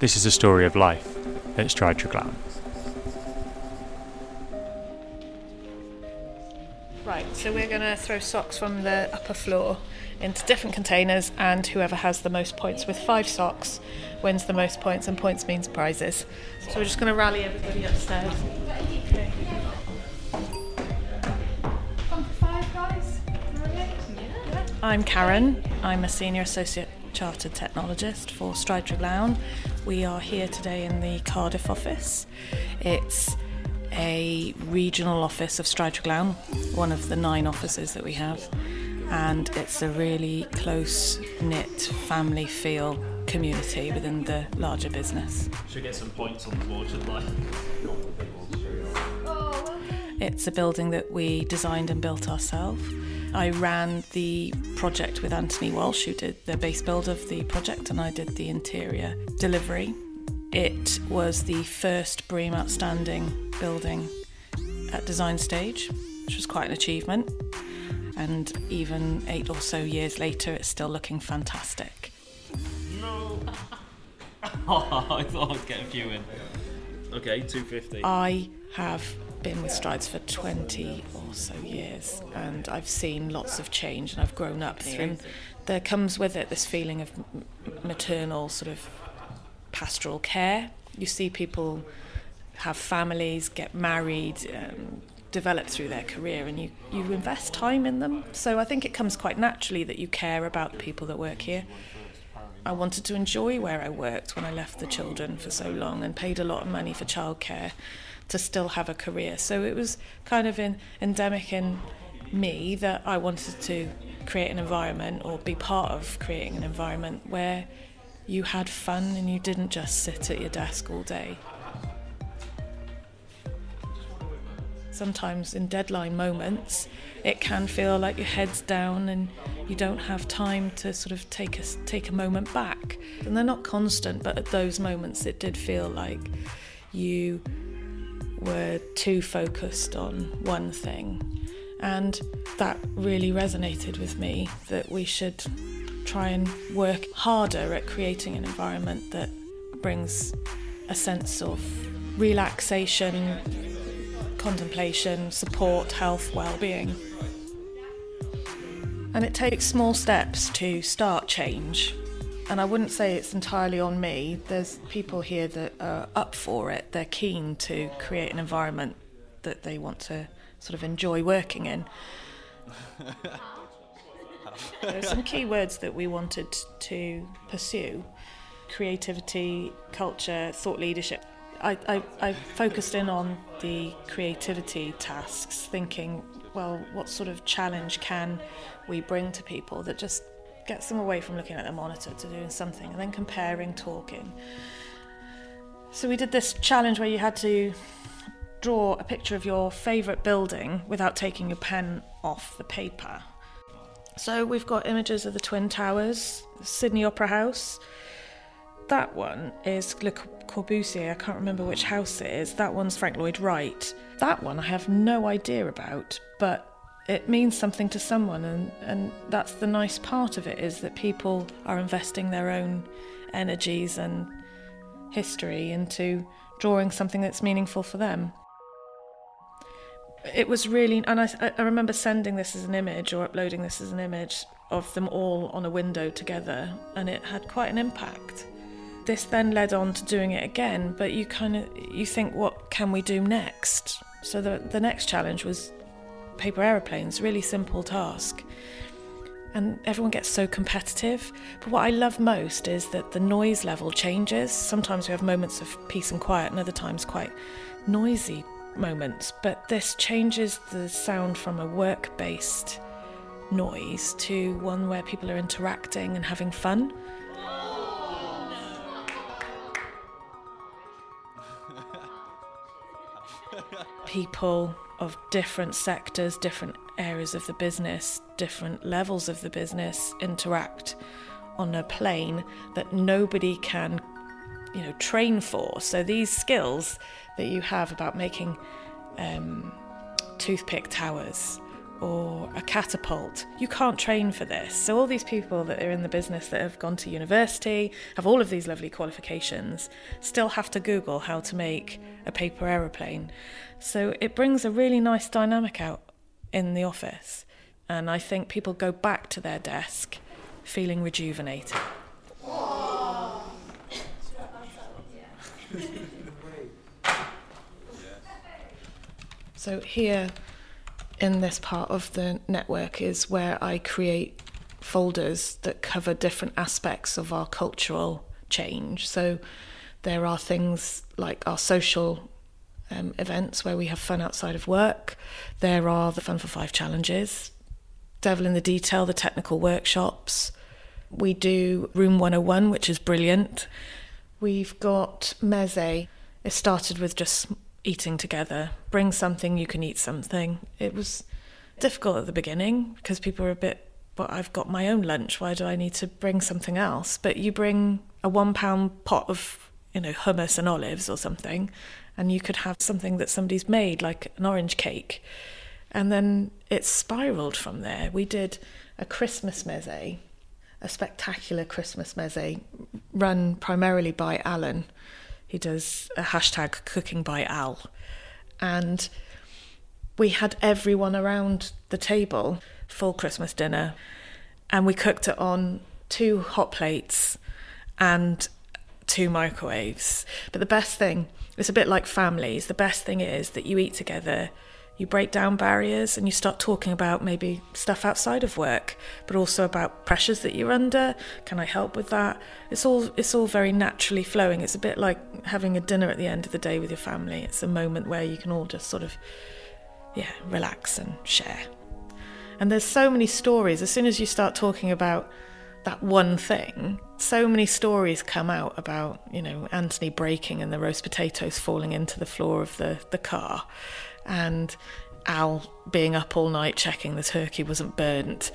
This is a story of life Let's try Treglown. Right, so we're going to throw socks from the upper floor into different containers, and whoever has the most points with five socks wins the most points, and points means prizes. So we're just going to rally everybody upstairs. I'm Karyn. I'm a senior associate chartered technologist for Stride Treglown. We are here today in the Cardiff office. It's a regional office of Stride Treglown, one of the nine offices that we have, and it's a really close knit family feel community within the larger business. Should get some points on the board, shouldn't I? It's a building that we designed and built ourselves. I ran the project with Anthony Walsh, who did the base build of the project, and I did the interior delivery. It was the first BREEAM Outstanding building at design stage, which was quite an achievement. And even eight or so years later, it's still looking fantastic. No. oh, I thought I'd get a few in. Okay, 250. I have been with Strides for 20 or so years and I've seen lots of change and I've grown up through. And there comes with it this feeling of maternal sort of pastoral care. You see people have families, get married, um, develop through their career, and you, you invest time in them. So I think it comes quite naturally that you care about the people that work here. I wanted to enjoy where I worked when I left the children for so long and paid a lot of money for childcare to still have a career. So it was kind of in, endemic in me that I wanted to create an environment or be part of creating an environment where you had fun and you didn't just sit at your desk all day. Sometimes in deadline moments, it can feel like your head's down and you don't have time to sort of take a, take a moment back. And they're not constant, but at those moments, it did feel like you were too focused on one thing. And that really resonated with me that we should try and work harder at creating an environment that brings a sense of relaxation, contemplation, support, health, well-being. And it takes small steps to start change. And I wouldn't say it's entirely on me. There's people here that are up for it. They're keen to create an environment that they want to sort of enjoy working in. There are some key words that we wanted to pursue creativity, culture, thought leadership. I, I, I focused in on the creativity tasks, thinking, well, what sort of challenge can we bring to people that just gets them away from looking at the monitor to doing something and then comparing, talking. So we did this challenge where you had to draw a picture of your favourite building without taking your pen off the paper. So we've got images of the Twin Towers, Sydney Opera House. That one is Le Corbusier. I can't remember which house it is. That one's Frank Lloyd Wright. That one I have no idea about, but it means something to someone, and, and that's the nice part of it is that people are investing their own energies and history into drawing something that's meaningful for them it was really, and I, I remember sending this as an image or uploading this as an image of them all on a window together, and it had quite an impact. This then led on to doing it again, but you kind of you think, what can we do next? So the the next challenge was paper aeroplanes, really simple task. And everyone gets so competitive. But what I love most is that the noise level changes. Sometimes we have moments of peace and quiet, and other times quite noisy moments, but this changes the sound from a work based noise to one where people are interacting and having fun. People of different sectors, different areas of the business, different levels of the business interact on a plane that nobody can you know train for. So these skills that you have about making um, toothpick towers or a catapult. You can't train for this. So, all these people that are in the business that have gone to university, have all of these lovely qualifications, still have to Google how to make a paper aeroplane. So, it brings a really nice dynamic out in the office. And I think people go back to their desk feeling rejuvenated. So here in this part of the network is where I create folders that cover different aspects of our cultural change. So there are things like our social um, events where we have fun outside of work. There are the Fun for Five challenges, Devil in the Detail, the technical workshops. We do Room 101, which is brilliant. We've got Meze. It started with just eating together. Bring something, you can eat something. It was difficult at the beginning because people were a bit, but I've got my own lunch. Why do I need to bring something else? But you bring a one pound pot of, you know, hummus and olives or something, and you could have something that somebody's made, like an orange cake. And then it spiraled from there. We did a Christmas meze, a spectacular Christmas meze, run primarily by Alan he does a hashtag cooking by Al. And we had everyone around the table, full Christmas dinner, and we cooked it on two hot plates and two microwaves. But the best thing, it's a bit like families, the best thing is that you eat together you break down barriers and you start talking about maybe stuff outside of work but also about pressures that you're under. Can i help with that? It's all it's all very naturally flowing. It's a bit like having a dinner at the end of the day with your family. It's a moment where you can all just sort of yeah relax and share. And there's so many stories. As soon as you start talking about that one thing so many stories come out about you know anthony breaking and the roast potatoes falling into the floor of the the car and Al being up all night checking the turkey wasn't burnt.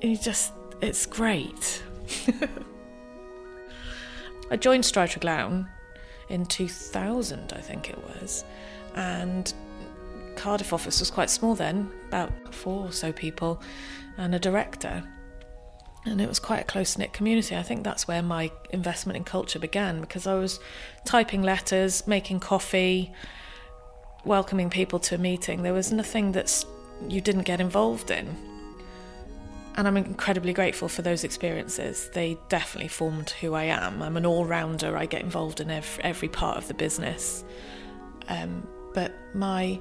You just, it's great. I joined Stride Treglown in 2000, I think it was, and Cardiff office was quite small then, about four or so people, and a director. And it was quite a close knit community. I think that's where my investment in culture began because I was typing letters, making coffee, welcoming people to a meeting, there was nothing that you didn't get involved in. And I'm incredibly grateful for those experiences. They definitely formed who I am. I'm an all rounder, I get involved in every, every part of the business. Um, but my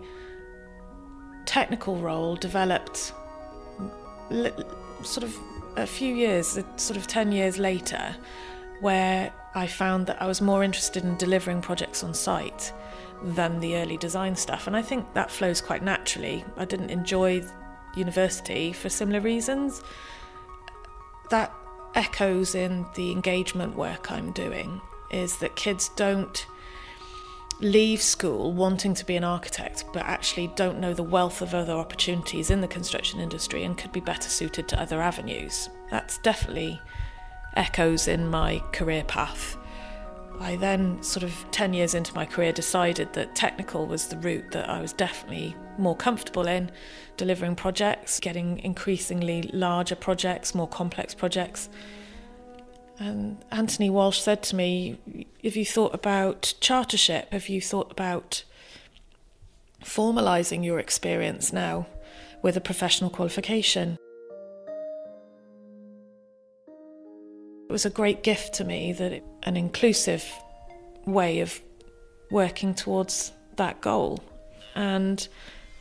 technical role developed sort of a few years, sort of 10 years later, where I found that I was more interested in delivering projects on site than the early design stuff. And I think that flows quite naturally. I didn't enjoy university for similar reasons. That echoes in the engagement work I'm doing is that kids don't leave school wanting to be an architect but actually don't know the wealth of other opportunities in the construction industry and could be better suited to other avenues. That's definitely echoes in my career path. I then, sort of 10 years into my career, decided that technical was the route that I was definitely more comfortable in, delivering projects, getting increasingly larger projects, more complex projects. And Anthony Walsh said to me, Have you thought about chartership? Have you thought about formalising your experience now with a professional qualification? It was a great gift to me that it, an inclusive way of working towards that goal. And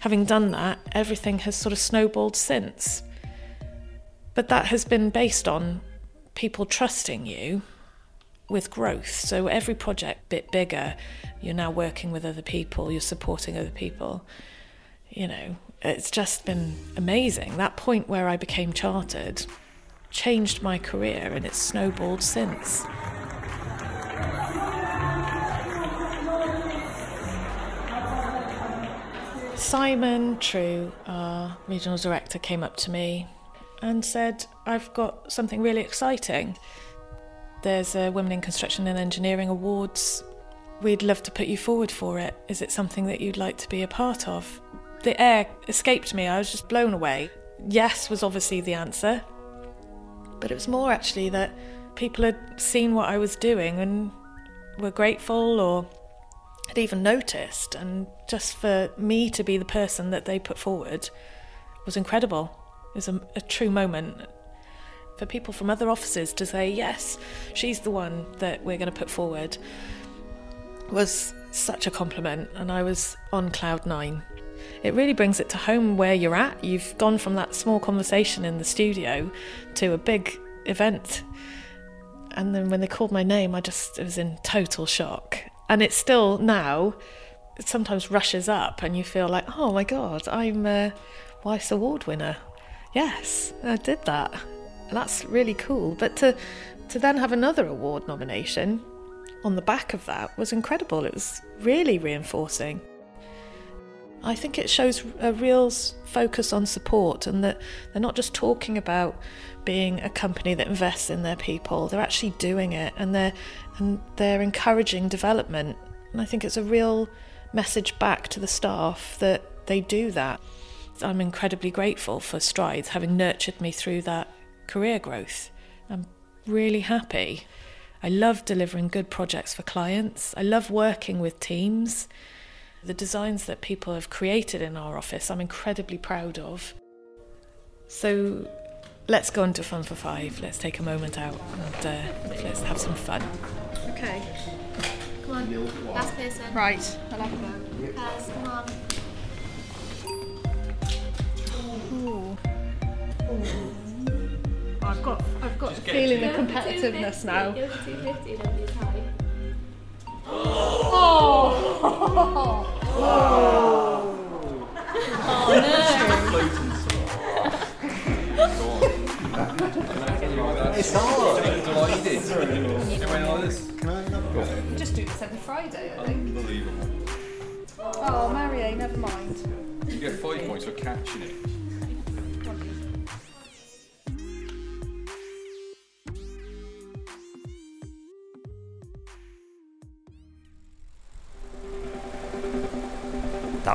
having done that, everything has sort of snowballed since. But that has been based on people trusting you with growth. So every project bit bigger, you're now working with other people, you're supporting other people. You know, it's just been amazing. That point where I became chartered changed my career and it's snowballed since. Simon True, our regional director, came up to me and said, I've got something really exciting. There's a Women in Construction and Engineering Awards. We'd love to put you forward for it. Is it something that you'd like to be a part of? the air escaped me. I was just blown away. Yes was obviously the answer, but it was more actually that people had seen what I was doing and were grateful or had even noticed. And just for me to be the person that they put forward was incredible. It was a, a true moment. For people from other offices to say, yes, she's the one that we're going to put forward was such a compliment. And I was on cloud nine. It really brings it to home where you're at. You've gone from that small conversation in the studio to a big event. And then when they called my name, I just was in total shock. And it's still now, it sometimes rushes up and you feel like, oh my God, I'm a WICE Award winner. Yes, I did that. That's really cool. But to, to then have another award nomination on the back of that was incredible. It was really reinforcing. I think it shows a real focus on support and that they're not just talking about being a company that invests in their people, they're actually doing it and they're and they're encouraging development. And I think it's a real message back to the staff that they do that. I'm incredibly grateful for Strides having nurtured me through that career growth. I'm really happy. I love delivering good projects for clients. I love working with teams. The designs that people have created in our office, I'm incredibly proud of. So let's go into Fun for Five. Let's take a moment out and uh, let's have some fun. Okay. Come on, last person. Right. I'll have a. Pass, come on. Ooh. I've got I've got a feeling of competitiveness now. Go to 250 then you tie. It's hard. What you did? It went like this. We just do this every Friday, I think. Unbelievable. Oh, Marie, never mind. You get five points for catching it.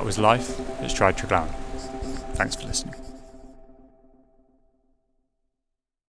Was Life at Stride Treglown. Thanks for listening.